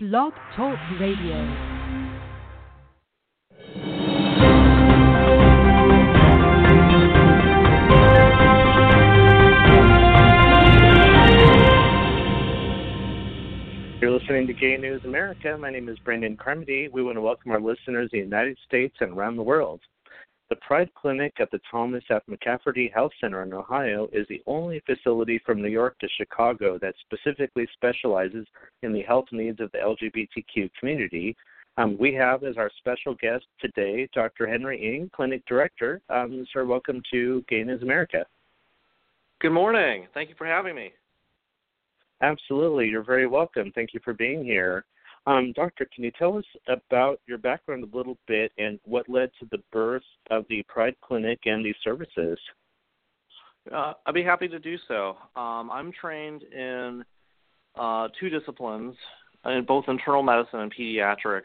Blog Talk Radio. You're listening to Gay News America. My name is Brandon Carmody. We want to welcome our listeners in the United States and around the world. The Pride Clinic at the Thomas F. McCafferty Health Center in Ohio is the only facility from New York to Chicago that specifically specializes in the health needs of the LGBTQ community. Um, we have as our special guest today Dr. Henry Ng, Clinic Director. Um, sir, welcome to Gay News America. Good morning. Thank you for having me. Absolutely. You're very welcome. Thank you for being here. Um, doctor, can you tell us about your background a little bit and what led to the birth of the Pride Clinic and these services? Uh, I'd be happy to do so. Um, I'm trained in uh, two disciplines, in both internal medicine and pediatrics.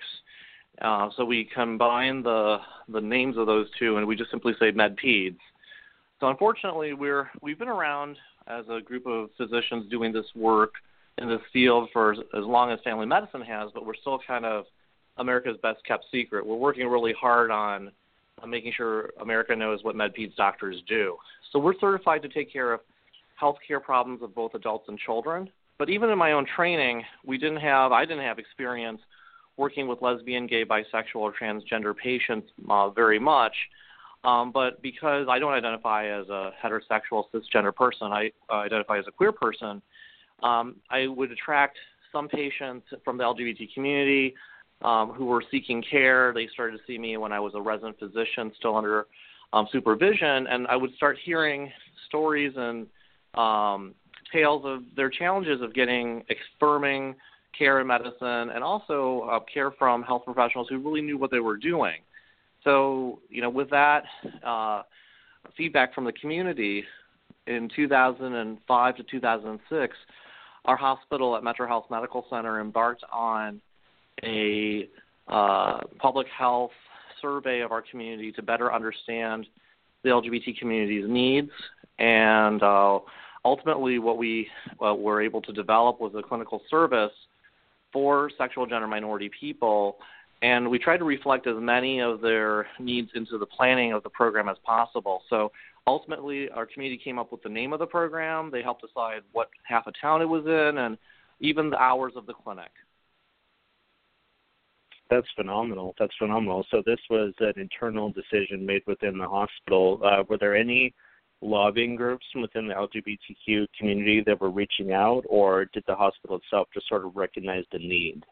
Uh, so we combine the the names of those two, and we just simply say MedPeds. So unfortunately, we're we've been around as a group of physicians doing this work in this field for as, long as family medicine has, but we're still kind of America's best kept secret. We're working really hard on, on making sure America knows what MedPeds doctors do. So we're certified to take care of healthcare problems of both adults and children. But even in my own training, we didn't have I didn't have experience working with lesbian, gay, bisexual, or transgender patients uh, very much. Um, but because I don't identify as a heterosexual cisgender person, I uh, identify as a queer person. Um, I would attract some patients from the LGBT community um, who were seeking care. They started to see me when I was a resident physician, still under um, supervision, and I would start hearing stories and um, tales of their challenges of getting affirming care in medicine and also uh, care from health professionals who really knew what they were doing. So, you know, with that uh, feedback from the community in 2005 to 2006, our hospital at Metro Health Medical Center embarked on a uh, public health survey of our community to better understand the LGBT community's needs. And uh, ultimately, what we were able to develop was a clinical service for sexual gender minority people and we tried to reflect as many of their needs into the planning of the program as possible. So ultimately, our community came up with the name of the program. They helped decide what half a town it was in, and even the hours of the clinic. That's phenomenal. That's phenomenal. So this was an internal decision made within the hospital. Uh, were there any lobbying groups within the LGBTQ community that were reaching out, or did the hospital itself just sort of recognize the need?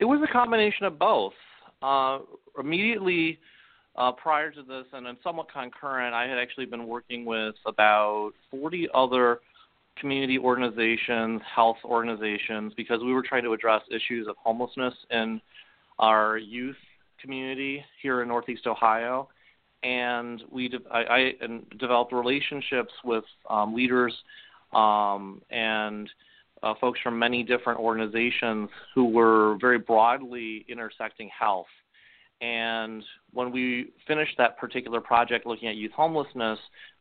It was a combination of both. Uh, immediately uh, prior to this, and then somewhat concurrent, I had actually been working with about 40 other community organizations, health organizations, because we were trying to address issues of homelessness in our youth community here in Northeast Ohio. And we, de- I, I developed relationships with um, leaders um, and uh, folks from many different organizations who were very broadly intersecting health. And when we finished that particular project looking at youth homelessness,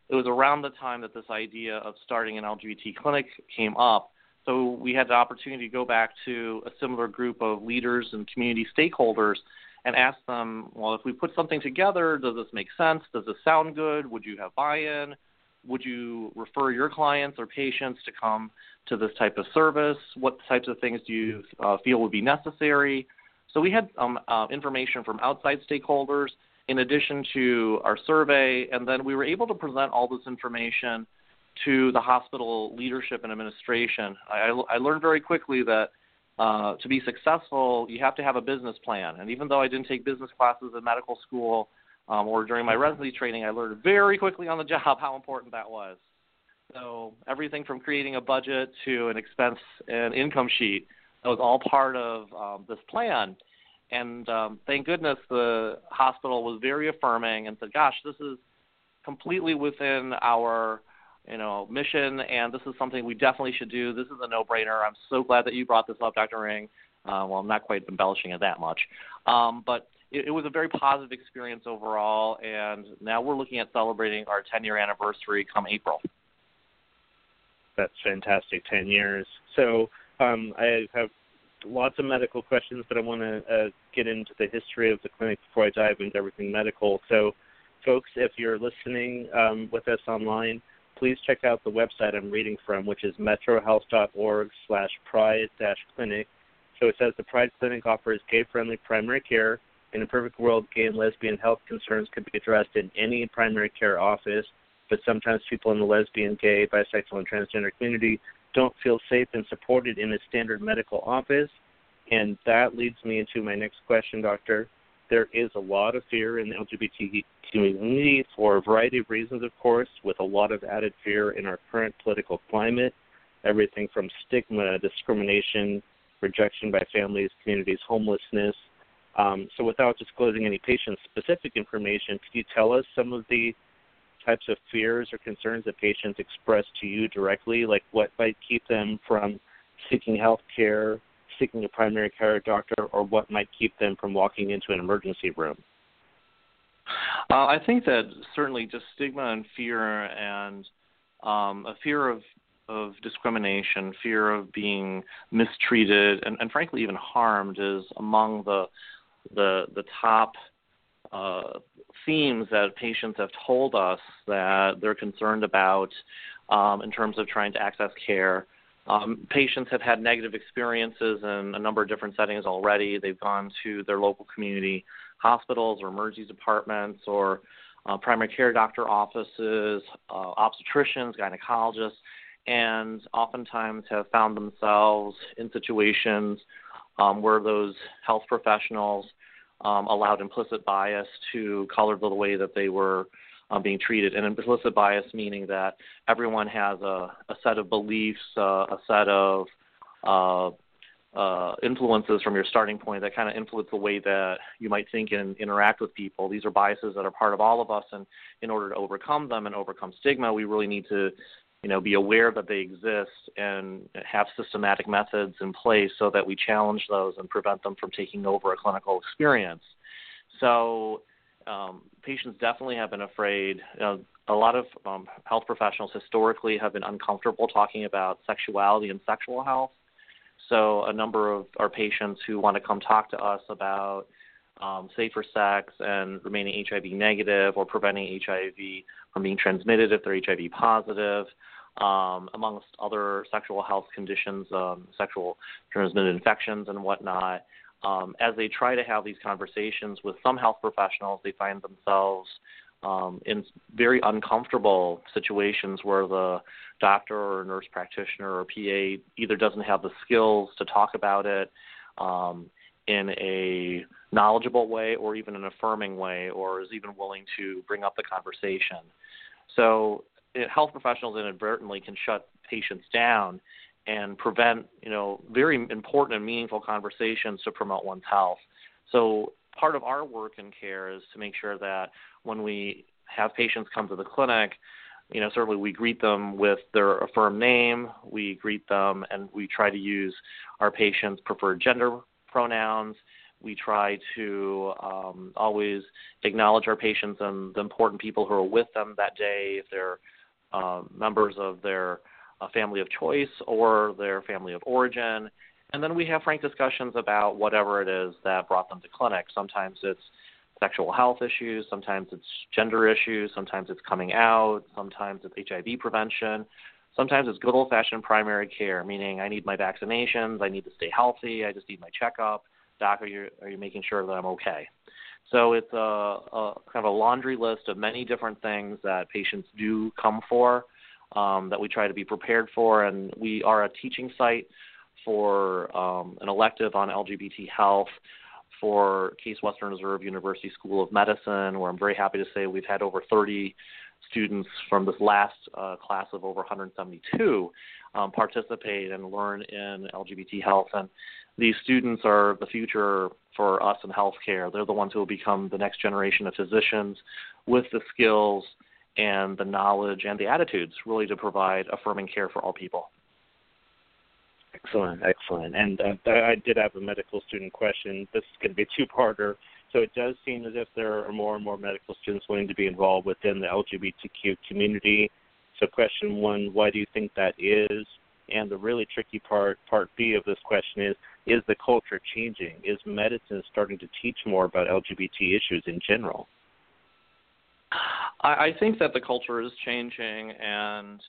it was around the time that this idea of starting an LGBT clinic came up. So we had the opportunity to go back to a similar group of leaders and community stakeholders and ask them, well, if we put something together, does this make sense? Does this sound good? Would you have buy in? Would you refer your clients or patients to come to this type of service? What types of things do you uh, feel would be necessary? So we had um, uh, information from outside stakeholders in addition to our survey, and then we were able to present all this information to the hospital leadership and administration. I, I learned very quickly that uh, to be successful, you have to have a business plan. And even though I didn't take business classes in medical school um, or during my residency training, I learned very quickly on the job how important that was. So everything from creating a budget to an expense and income sheet that was all part of um, this plan. And um, thank goodness the hospital was very affirming and said, "Gosh, this is completely within our." you know, mission, and this is something we definitely should do. This is a no-brainer. I'm so glad that you brought this up, Dr. Ng. Uh, well, I'm not quite embellishing it that much, um, but it, it was a very positive experience overall. And now we're looking at celebrating our 10-year anniversary come April that's fantastic. Ten years. So um, I have lots of medical questions, but I want to uh, get into the history of the clinic before I dive into everything medical. So, folks, if you're listening um, with us online, please check out the website I'm reading from, which is metrohealth.org slash pride-clinic. So it says the Pride Clinic offers gay-friendly primary care. In a perfect world, gay and lesbian health concerns could be addressed in any primary care office, but sometimes people in the lesbian, gay, bisexual, and transgender community don't feel safe and supported in a standard medical office. And that leads me into my next question, Doctor. There is a lot of fear in the LGBT community for a variety of reasons, of course, with a lot of added fear in our current political climate. Everything from stigma, discrimination, rejection by families, communities, homelessness. Um, so, without disclosing any patient specific information, could you tell us some of the types of fears or concerns that patients express to you directly? Like, what might keep them from seeking health care, seeking a primary care doctor, or what might keep them from walking into an emergency room? Uh, I think that certainly just stigma and fear and um, a fear of of discrimination, fear of being mistreated, and, and frankly even harmed is among the the the top uh, themes that patients have told us that they're concerned about um, in terms of trying to access care. Um, patients have had negative experiences in a number of different settings already. They've gone to their local community hospitals or emergency departments or uh, primary care doctor offices, uh, obstetricians, gynecologists, and oftentimes have found themselves in situations um, where those health professionals um, allowed implicit bias to color the way that they were um, being treated. And implicit bias meaning that everyone has a, a set of beliefs, uh, a set of uh, uh, influences from your starting point that kind of influence the way that you might think and interact with people. These are biases that are part of all of us, and in order to overcome them and overcome stigma, we really need to you know, be aware that they exist and have systematic methods in place so that we challenge those and prevent them from taking over a clinical experience. So, um, patients definitely have been afraid. You know, a lot of um, health professionals historically have been uncomfortable talking about sexuality and sexual health. So, a number of our patients who want to come talk to us about um, safer sex and remaining HIV negative or preventing HIV from being transmitted if they're HIV positive, um, amongst other sexual health conditions, um, sexual transmitted infections, and whatnot. Um, as they try to have these conversations with some health professionals, they find themselves um, in very uncomfortable situations where the doctor or nurse practitioner or PA either doesn't have the skills to talk about it um, in a knowledgeable way or even an affirming way or is even willing to bring up the conversation. So eh, health professionals inadvertently can shut patients down and prevent, you know, very important and meaningful conversations to promote one's health. So part of our work in care is to make sure that when we have patients come to the clinic, you know, certainly we greet them with their affirmed name, we greet them and we try to use our patients' preferred gender pronouns. We try to um, always acknowledge our patients and the important people who are with them that day, if they're uh, members of their uh, family of choice or their family of origin. And then we have frank discussions about whatever it is that brought them to clinic. Sometimes it's sexual health issues, sometimes it's gender issues, sometimes it's coming out, sometimes it's HIV prevention, sometimes it's good old fashioned primary care, meaning I need my vaccinations, I need to stay healthy, I just need my checkup. Doc, are you are you making sure that I'm okay? So it's a, a kind of a laundry list of many different things that patients do come for um, that we try to be prepared for. And we are a teaching site for um, an elective on LGBT health for Case Western Reserve University School of Medicine, where I'm very happy to say we've had over 30 students from this last uh, class of over 172 um, participate and learn in LGBT health. And these students are the future for us in healthcare. They're the ones who will become the next generation of physicians with the skills and the knowledge and the attitudes really to provide affirming care for all people. Excellent, excellent. And uh, I did have a medical student question. This is going to be a two-parter. So it does seem as if there are more and more medical students wanting to be involved within the LGBTQ community. So question one, why do you think that is? And the really tricky part, part B of this question is, is the culture changing? Is medicine starting to teach more about LGBT issues in general? I, think that the culture is changing, and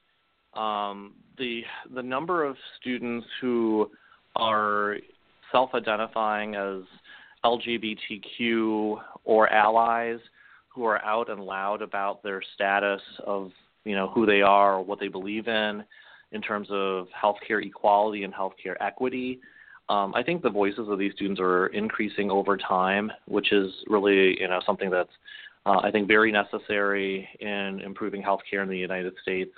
um, the the number of students who are self-identifying as LGBTQ or allies who are out and loud about their status of you know who they are or what they believe in in terms of healthcare equality and healthcare equity. Um, I think the voices of these students are increasing over time, which is really you know something that's uh, I think very necessary in improving healthcare in the United States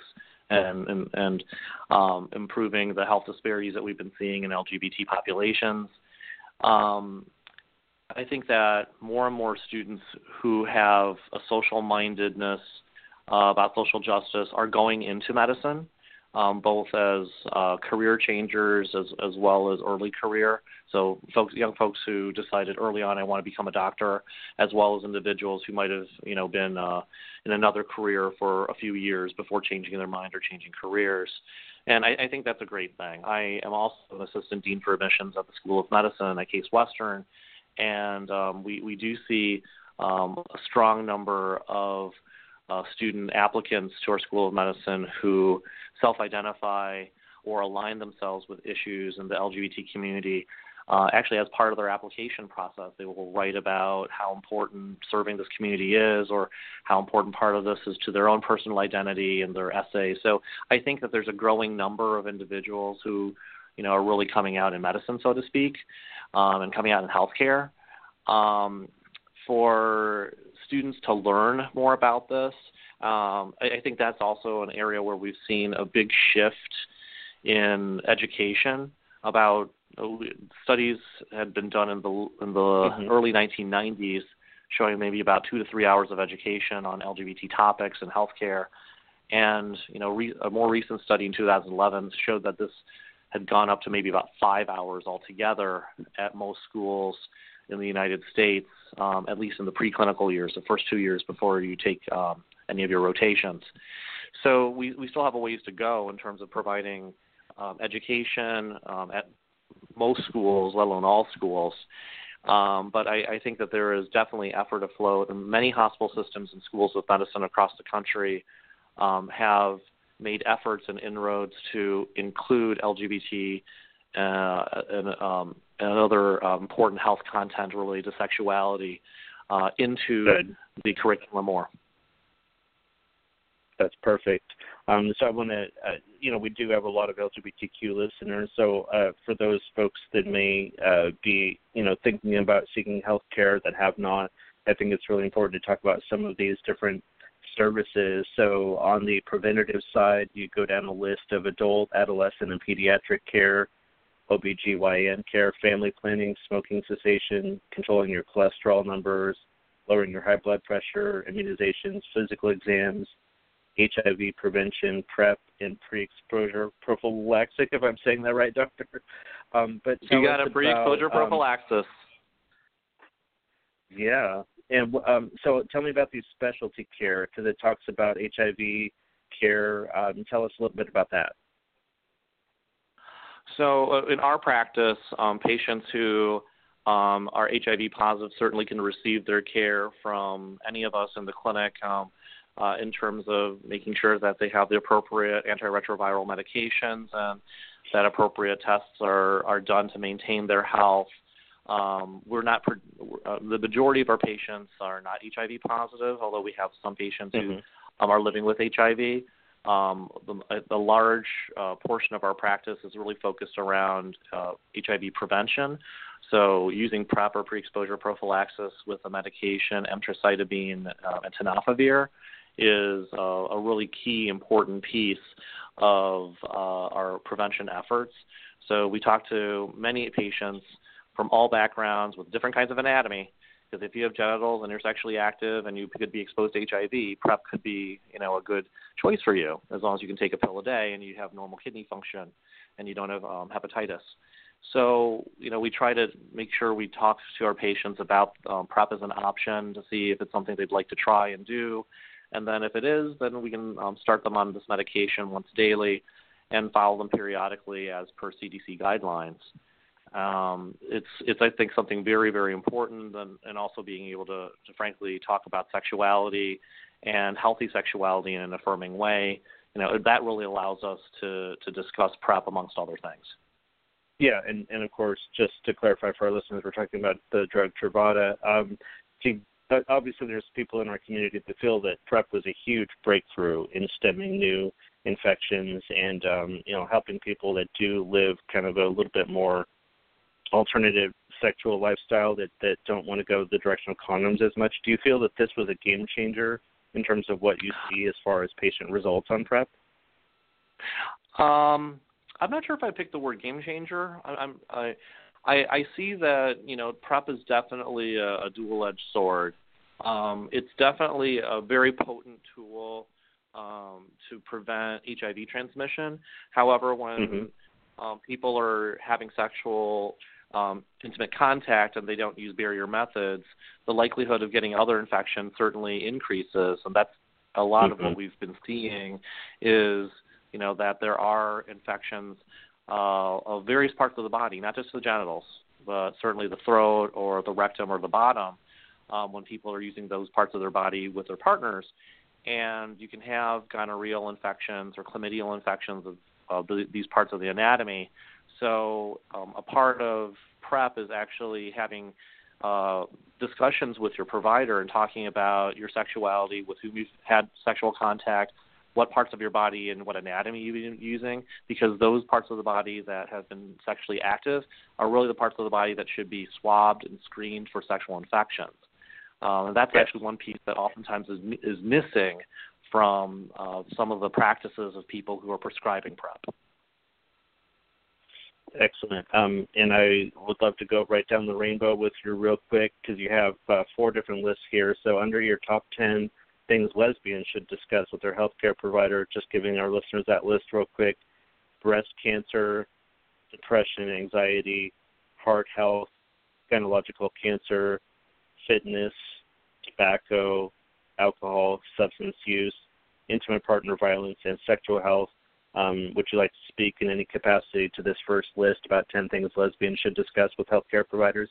and and, and um, improving the health disparities that we've been seeing in LGBT populations. Um, I think that more and more students who have a social mindedness uh, about social justice are going into medicine, um, both as uh, career changers as, as well as early career. So, folks, young folks who decided early on I want to become a doctor, as well as individuals who might have, you know, been uh, in another career for a few years before changing their mind or changing careers. And I, I think that's a great thing. I am also an assistant dean for admissions at the School of Medicine at Case Western, and um, we we do see um, a strong number of uh, student applicants to our School of Medicine who self-identify or align themselves with issues in the LGBT community. Uh, actually, as part of their application process, they will write about how important serving this community is, or how important part of this is to their own personal identity in their essay. So, I think that there's a growing number of individuals who, you know, are really coming out in medicine, so to speak, um, and coming out in healthcare. Um, for students to learn more about this, um, I, I think that's also an area where we've seen a big shift in education about uh, studies had been done in the in the mm-hmm. early 1990s showing maybe about two to three hours of education on LGBT topics and healthcare. And you know, re- a more recent study in 2011 showed that this had gone up to maybe about five hours altogether at most schools in the United States, um, at least in the preclinical years, the first two years before you take um, any of your rotations. So we, we still have a ways to go in terms of providing um, education um, at most schools, let alone all schools. Um, but I, I think that there is definitely effort afloat, and many hospital systems and schools of medicine across the country um, have made efforts and inroads to include LGBT uh, and, and other uh, important health content related to sexuality uh, into Good. the curriculum more. That's perfect. Um, so I want to, uh, you know, we do have a lot of LGBTQ listeners. So uh, for those folks that may uh, be, you know, thinking about seeking health care that have not, I think it's really important to talk about some of these different services. So on the preventative side, you go down a list of adult, adolescent, and pediatric care, OBGYN care, family planning, smoking cessation, controlling your cholesterol numbers, lowering your high blood pressure, immunizations, physical exams, HIV prevention, PrEP, and pre-exposure prophylaxis. If I'm saying that right, Doctor. Um, but you got a pre-exposure about, prophylaxis. Um, yeah, and um, so tell me about these specialty care because it talks about HIV care. Um, tell us a little bit about that. So uh, in our practice, um, patients who um, are HIV positive certainly can receive their care from any of us in the clinic. Um, uh, in terms of making sure that they have the appropriate antiretroviral medications and that appropriate tests are, are done to maintain their health. Um, we're not uh, the majority of our patients are not HIV positive, although we have some patients mm-hmm. who um, are living with HIV. Um, the, the large uh, portion of our practice is really focused around uh, HIV prevention. So using proper pre-exposure prophylaxis with the medication, emtricitabine uh, and tenofovir, is a, a really key important piece of uh, our prevention efforts. So we talk to many patients from all backgrounds with different kinds of anatomy. Because if you have genitals and you're sexually active and you could be exposed to HIV, PrEP could be, you know, a good choice for you as long as you can take a pill a day and you have normal kidney function and you don't have um, hepatitis. So, you know, we try to make sure we talk to our patients about um, PrEP as an option to see if it's something they'd like to try and do, and then if it is, then we can um, start them on this medication once daily and follow them periodically as per CDC guidelines. Um, it's it's I think something very very important, and, and also being able to, to frankly talk about sexuality and healthy sexuality in an affirming way. You know that really allows us to to discuss PrEP amongst other things. Yeah, and and of course, just to clarify for our listeners, we're talking about the drug Truvada. Um, obviously, there's people in our community that feel that PrEP was a huge breakthrough in stemming new infections and um, you know helping people that do live kind of a little bit more alternative sexual lifestyle that that don't want to go the direction of condoms as much. Do you feel that this was a game changer in terms of what you see as far as patient results on PrEP? Um, I'm not sure if I picked the word game changer. I, I'm I, I I see that you know PrEP is definitely a, a dual-edged sword. Um, it's definitely a very potent tool um, to prevent HIV transmission. However, when mm-hmm. um, people are having sexual um, intimate contact and they don't use barrier methods, the likelihood of getting other infections certainly increases, and that's a lot mm-hmm. of what mm-hmm. we've been seeing is you know that there are infections uh, of various parts of the body, not just the genitals, but certainly the throat or the rectum or the bottom, um, when people are using those parts of their body with their partners. And you can have gonorrheal infections or chlamydial infections of, of the, these parts of the anatomy so um, a part of PrEP is actually having uh, discussions with your provider and talking about your sexuality, with whom you've had sexual contact, what parts of your body and what anatomy you've been using, because those parts of the body that have been sexually active are really the parts of the body that should be swabbed and screened for sexual infections. Um, and that's actually one piece that oftentimes is, is missing from uh, some of the practices of people who are prescribing PrEP. Excellent. Um, and I would love to go right down the rainbow with you real quick because you have uh, four different lists here. So under your top 10 things lesbians should discuss with their healthcare provider, just giving our listeners that list real quick. Breast cancer, depression, anxiety, heart health, gynecological cancer, fitness, tobacco, alcohol, substance use, intimate partner violence, and sexual health um, would you like to speak in any capacity to this first list about 10 things lesbians should discuss with healthcare providers?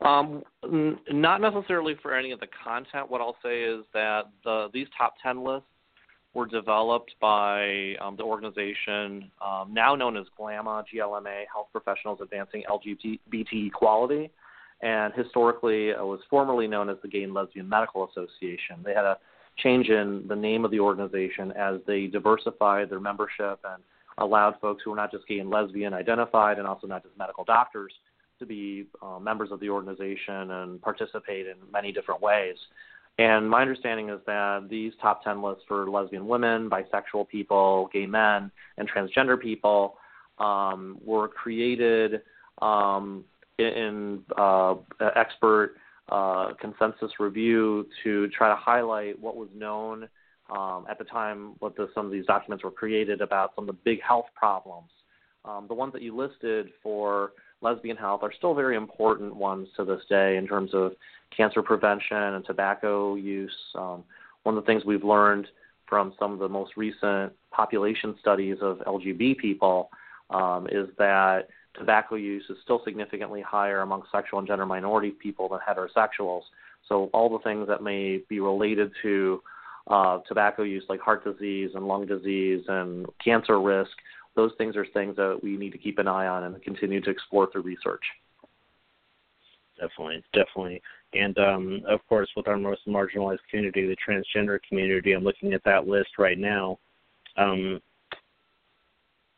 Um, n- not necessarily for any of the content. What I'll say is that the, these top 10 lists were developed by um, the organization um, now known as GLAMA, GLMA, Health Professionals Advancing LGBT Equality, and historically it was formerly known as the Gay and Lesbian Medical Association. They had a change in the name of the organization as they diversified their membership and allowed folks who were not just gay and lesbian identified and also not just medical doctors to be uh, members of the organization and participate in many different ways. And my understanding is that these top 10 lists for lesbian women, bisexual people, gay men, and transgender people um, were created um, in uh, expert uh, consensus review to try to highlight what was known um, at the time, what the, some of these documents were created about some of the big health problems. Um, the ones that you listed for lesbian health are still very important ones to this day in terms of cancer prevention and tobacco use. Um, one of the things we've learned from some of the most recent population studies of LGB people um, is that tobacco use is still significantly higher among sexual and gender minority people than heterosexuals. So all the things that may be related to uh, tobacco use, like heart disease and lung disease and cancer risk, those things are things that we need to keep an eye on and continue to explore through research. Definitely, definitely. And um, of course, with our most marginalized community, the transgender community, I'm looking at that list right now. Um,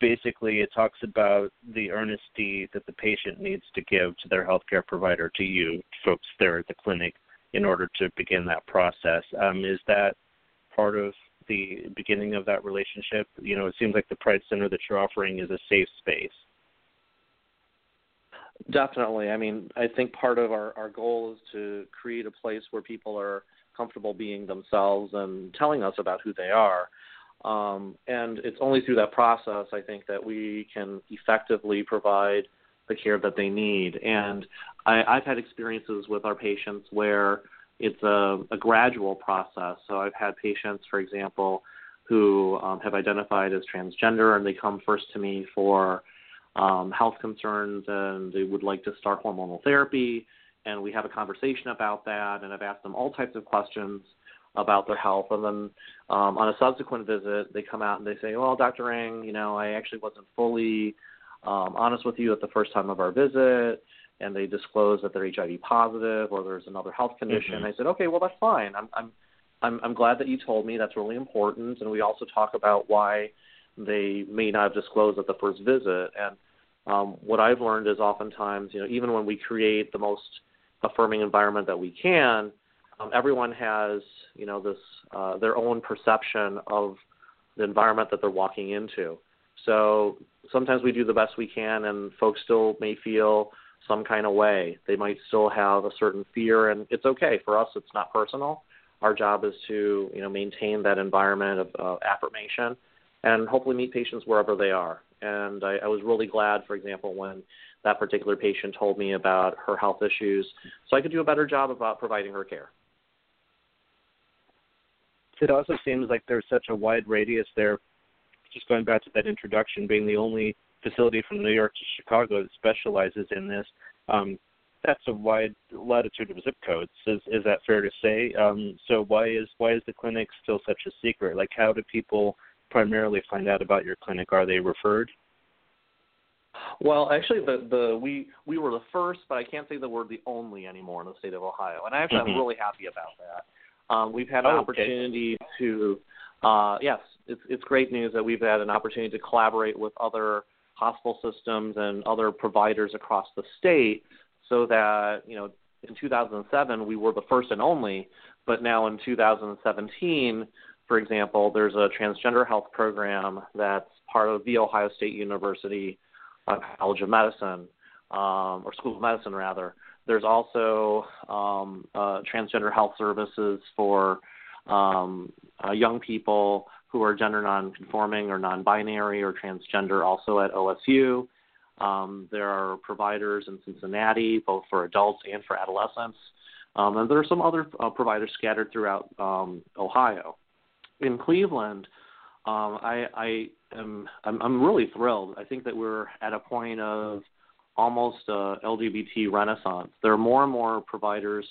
basically it talks about the earnesty that the patient needs to give to their healthcare provider, to you folks there at the clinic, in order to begin that process. Um, is that part of the beginning of that relationship? You know, it seems like the Pride Center that you're offering is a safe space. Definitely. I mean, I think part of our, our goal is to create a place where people are comfortable being themselves and telling us about who they are. Um, and it's only through that process, I think, that we can effectively provide the care that they need. And I, I've had experiences with our patients where it's a, a gradual process. So I've had patients, for example, who um, have identified as transgender and they come first to me for um, health concerns and they would like to start hormonal therapy. And we have a conversation about that, and I've asked them all types of questions about their health. And then um, on a subsequent visit, they come out and they say, "Well, Dr. Ng, you know, I actually wasn't fully um, honest with you at the first time of our visit." And they disclose that they're HIV positive or there's another health condition. Mm-hmm. I said, okay, well that's fine. I'm, I'm I'm, I'm glad that you told me. That's really important. And we also talk about why they may not have disclosed at the first visit. And um, what I've learned is oftentimes, you know, even when we create the most affirming environment that we can, um, everyone has, you know, this uh, their own perception of the environment that they're walking into. So sometimes we do the best we can, and folks still may feel some kind of way. They might still have a certain fear, and it's okay. For us, it's not personal. Our job is to, you know, maintain that environment of uh, affirmation and hopefully meet patients wherever they are. And I, I was really glad, for example, when that particular patient told me about her health issues, so I could do a better job about providing her care. It also seems like there's such a wide radius there. Just going back to that introduction, being the only facility from New York to Chicago that specializes in this, um, that's a wide latitude of zip codes. Is is that fair to say? Um, so why is why is the clinic still such a secret? Like, how do people primarily find out about your clinic? Are they referred? Well, actually, the the we we were the first, but I can't say that we're the only anymore in the state of Ohio, and actually mm-hmm. I'm really happy about that. Um, we've had an oh, opportunity okay. to, uh, yes, it's it's great news that we've had an opportunity to collaborate with other hospital systems and other providers across the state, so that you know in 2007 we were the first and only, but now in 2017 for example, there's a transgender health program that's part of the Ohio State University uh, College of Medicine, um, or School of Medicine rather. There's also um, transgender health services for um, uh, young people who are gender nonconforming or non-binary or transgender, also at OSU. Um, there are providers in Cincinnati, both for adults and for adolescents. Um, and there are some other uh, providers scattered throughout um, Ohio in Cleveland, um, I, I am I'm, I'm really thrilled. I think that we're at a point of almost a LGBT renaissance. There are more and more providers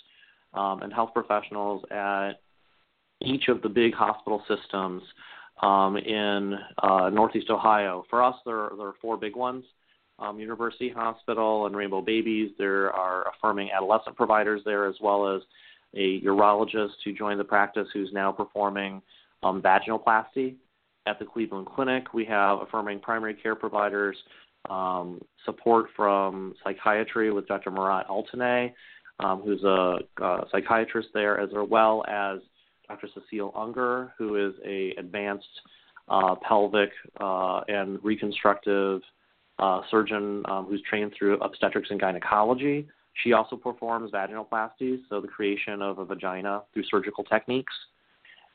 um, and health professionals at each of the big hospital systems um, in uh, Northeast Ohio. For us, there are, there are four big ones. Um, University Hospital and Rainbow Babies. There are affirming adolescent providers there, as well as a urologist who joined the practice who's now performing um, vaginoplasty at the Cleveland Clinic. We have affirming primary care providers, um, support from psychiatry with Dr. Murat Altinay, um, who's a, a, psychiatrist there, as well as Dr. Cecile Unger, who is a advanced uh, pelvic uh, and reconstructive uh, surgeon um, who's trained through obstetrics and gynecology. She also performs vaginoplasties, so the creation of a vagina through surgical techniques.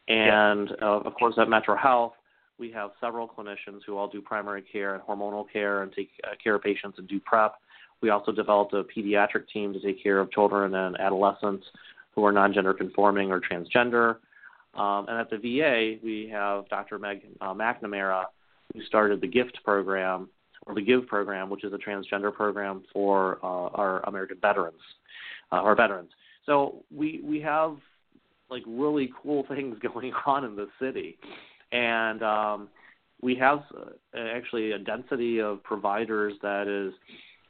And uh, of course, at Metro Health, we have several clinicians who all do primary care and hormonal care and take uh, care of patients and do PrEP. We also developed a pediatric team to take care of children and adolescents who are non-gender conforming or transgender. Um, and at the VA, we have Dr. Meg uh, McNamara, who started the GIFT program or the GIVE program, which is a transgender program for uh, our American veterans, uh, our veterans. So we we have like really cool things going on in the city, and um, we have uh, actually a density of providers that is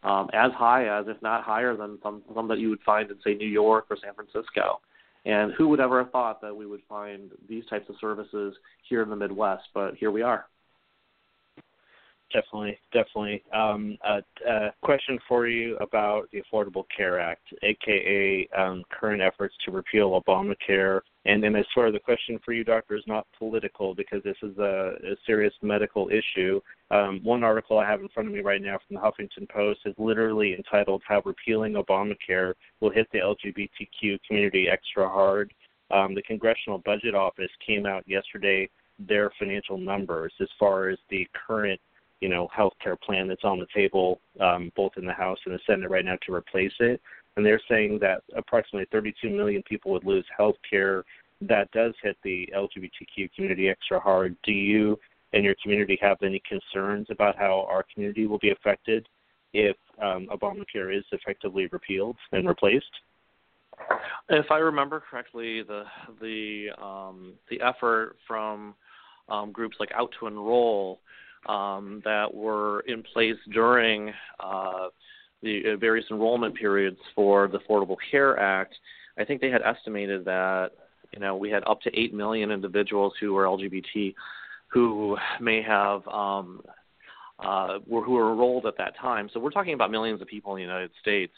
um, as high as, if not higher than some some that you would find in say New York or San Francisco. And who would ever have thought that we would find these types of services here in the Midwest? But here we are definitely, definitely. Um, a, a, question for you about the Affordable Care Act, aka um, current efforts to repeal Obamacare. And then, far as the question for you, doctor, is not political because this is a, a serious medical issue. Um, one article I have in front of me right now from the Huffington Post is literally entitled "How Repealing Obamacare Will Hit the LGBTQ Community Extra Hard." Um, the Congressional Budget Office came out yesterday their financial numbers as far as the current you know health care plan that's on the table um, both in the House and the Senate right now to replace it. And they're saying that approximately 32 million people would lose health care. That does hit the LGBTQ community extra hard. Do you and your community have any concerns about how our community will be affected if um, Obamacare is effectively repealed and replaced? If I remember correctly, the the um, the effort from um, groups like Out to Enroll um, that were in place during uh, the various enrollment periods for the Affordable Care Act, I think they had estimated that you know we had up to eight million individuals who were LGBT who may have um, uh, were who were enrolled at that time. So we're talking about millions of people in the United States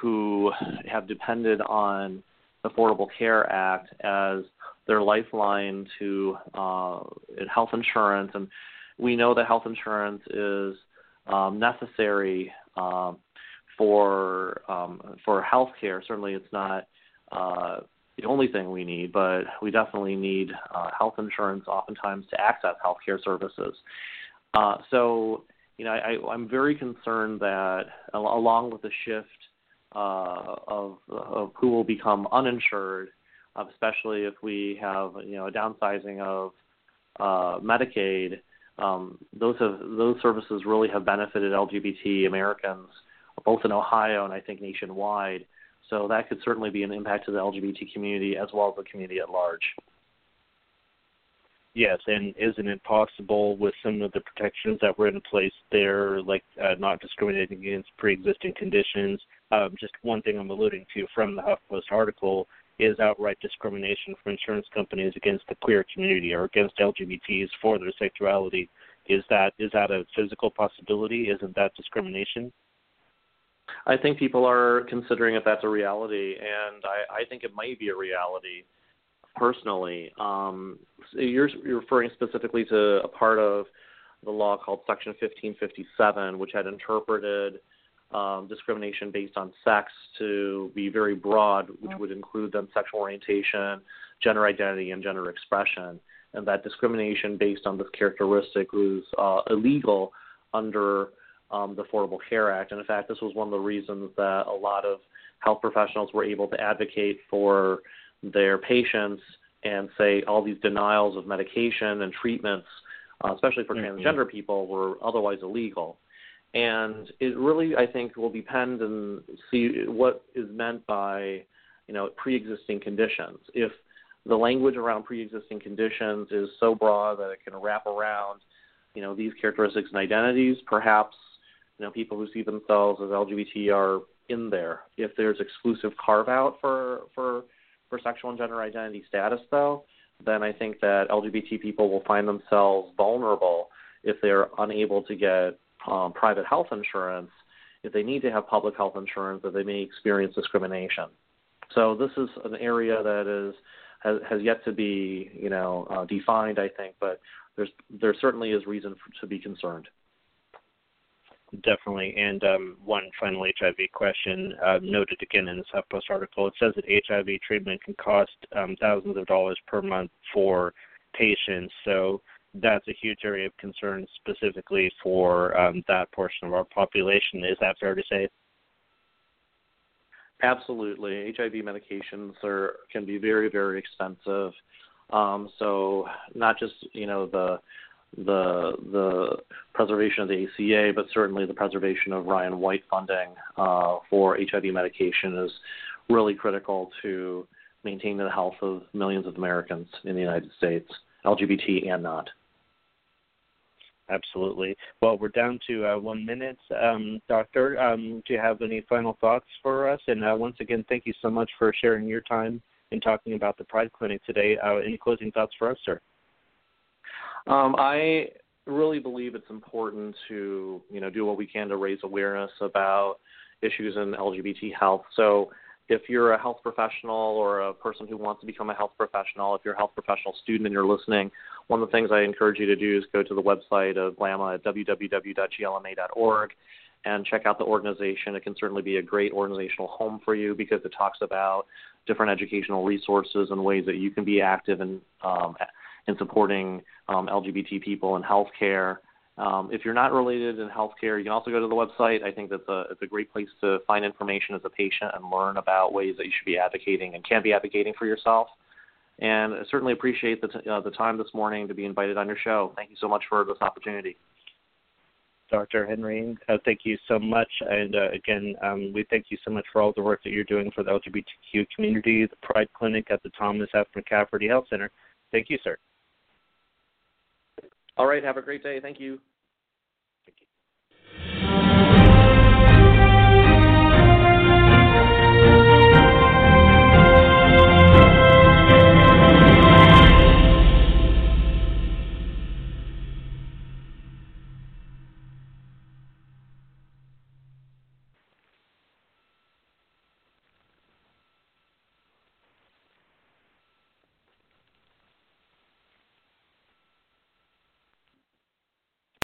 who have depended on the Affordable Care Act as their lifeline to uh, health insurance, and we know that health insurance is um, necessary um, for um, for health care. Certainly, it's not uh, the only thing we need, but we definitely need uh, health insurance oftentimes to access healthcare services. Uh, so, you know, I, I'm very concerned that along with the shift uh, of, of who will become uninsured, especially if we have you know a downsizing of uh, Medicaid. Um, those have those services really have benefited LGBT Americans both in Ohio and I think nationwide. So that could certainly be an impact to the LGBT community as well as the community at large. Yes, and isn't it possible with some of the protections that were in place there, like uh, not discriminating against pre-existing conditions? Um, just one thing I'm alluding to from the HuffPost article is outright discrimination from insurance companies against the queer community or against LGBTs for their sexuality. Is that is that a physical possibility? Isn't that discrimination? I think people are considering if that's a reality, and I, I think it might be a reality personally. Um, you're, you're referring specifically to a part of the law called Section 1557, which had interpreted um, discrimination based on sex to be very broad, which would include then sexual orientation, gender identity, and gender expression, and that discrimination based on this characteristic was uh, illegal under um, the Affordable Care Act. And in fact, this was one of the reasons that a lot of health professionals were able to advocate for their patients and say all these denials of medication and treatments, uh, especially for mm-hmm. transgender people, were otherwise illegal. And it really, I think, will depend and see what is meant by, you know, pre-existing conditions. If the language around pre-existing conditions is so broad that it can wrap around, you know, these characteristics and identities, perhaps, you know, people who see themselves as LGBT are in there. If there's exclusive carve out for for for sexual and gender identity status, though, then I think that LGBT people will find themselves vulnerable if they're unable to get um, private health insurance. If they need to have public health insurance, that they may experience discrimination. So this is an area that is has, has yet to be, you know, uh, defined. I think, but there's there certainly is reason for, to be concerned. Definitely. And um, one final HIV question uh, noted again in this HuffPost article. It says that HIV treatment can cost um, thousands of dollars per month for patients. So that's a huge area of concern specifically for um, that portion of our population. Is that fair to say? Absolutely. HIV medications are can be very very expensive. Um, so not just you know the the the preservation of the ACA, but certainly the preservation of Ryan White funding uh, for HIV medication is really critical to maintaining the health of millions of Americans in the United States, LGBT and not. Absolutely. Well, we're down to uh, one minute. Um, doctor, um, do you have any final thoughts for us? And uh, once again, thank you so much for sharing your time and talking about the Pride Clinic today. Uh, any closing thoughts for us, sir? Um, I really believe it's important to you know do what we can to raise awareness about issues in LGBT health. So if you're a health professional or a person who wants to become a health professional, if you're a health professional student and you're listening, one of the things I encourage you to do is go to the website of GLAMA at www.glma.org and check out the organization. It can certainly be a great organizational home for you because it talks about different educational resources and ways that you can be active in um, in supporting um, LGBT people in healthcare. Um, if you're not related in healthcare, you can also go to the website. I think that's a it's a great place to find information as a patient and learn about ways that you should be advocating and can be advocating for yourself. and I certainly appreciate the t- uh, the time this morning to be invited on your show. Thank you so much for this opportunity. Dr. Henry, uh, thank you so much. And uh, again, um, we thank you so much for all the work that you're doing for the LGBTQ community, the Pride Clinic at the Thomas F. McCafferty Health Center. Thank you, sir. All right. Have a great day. Thank you.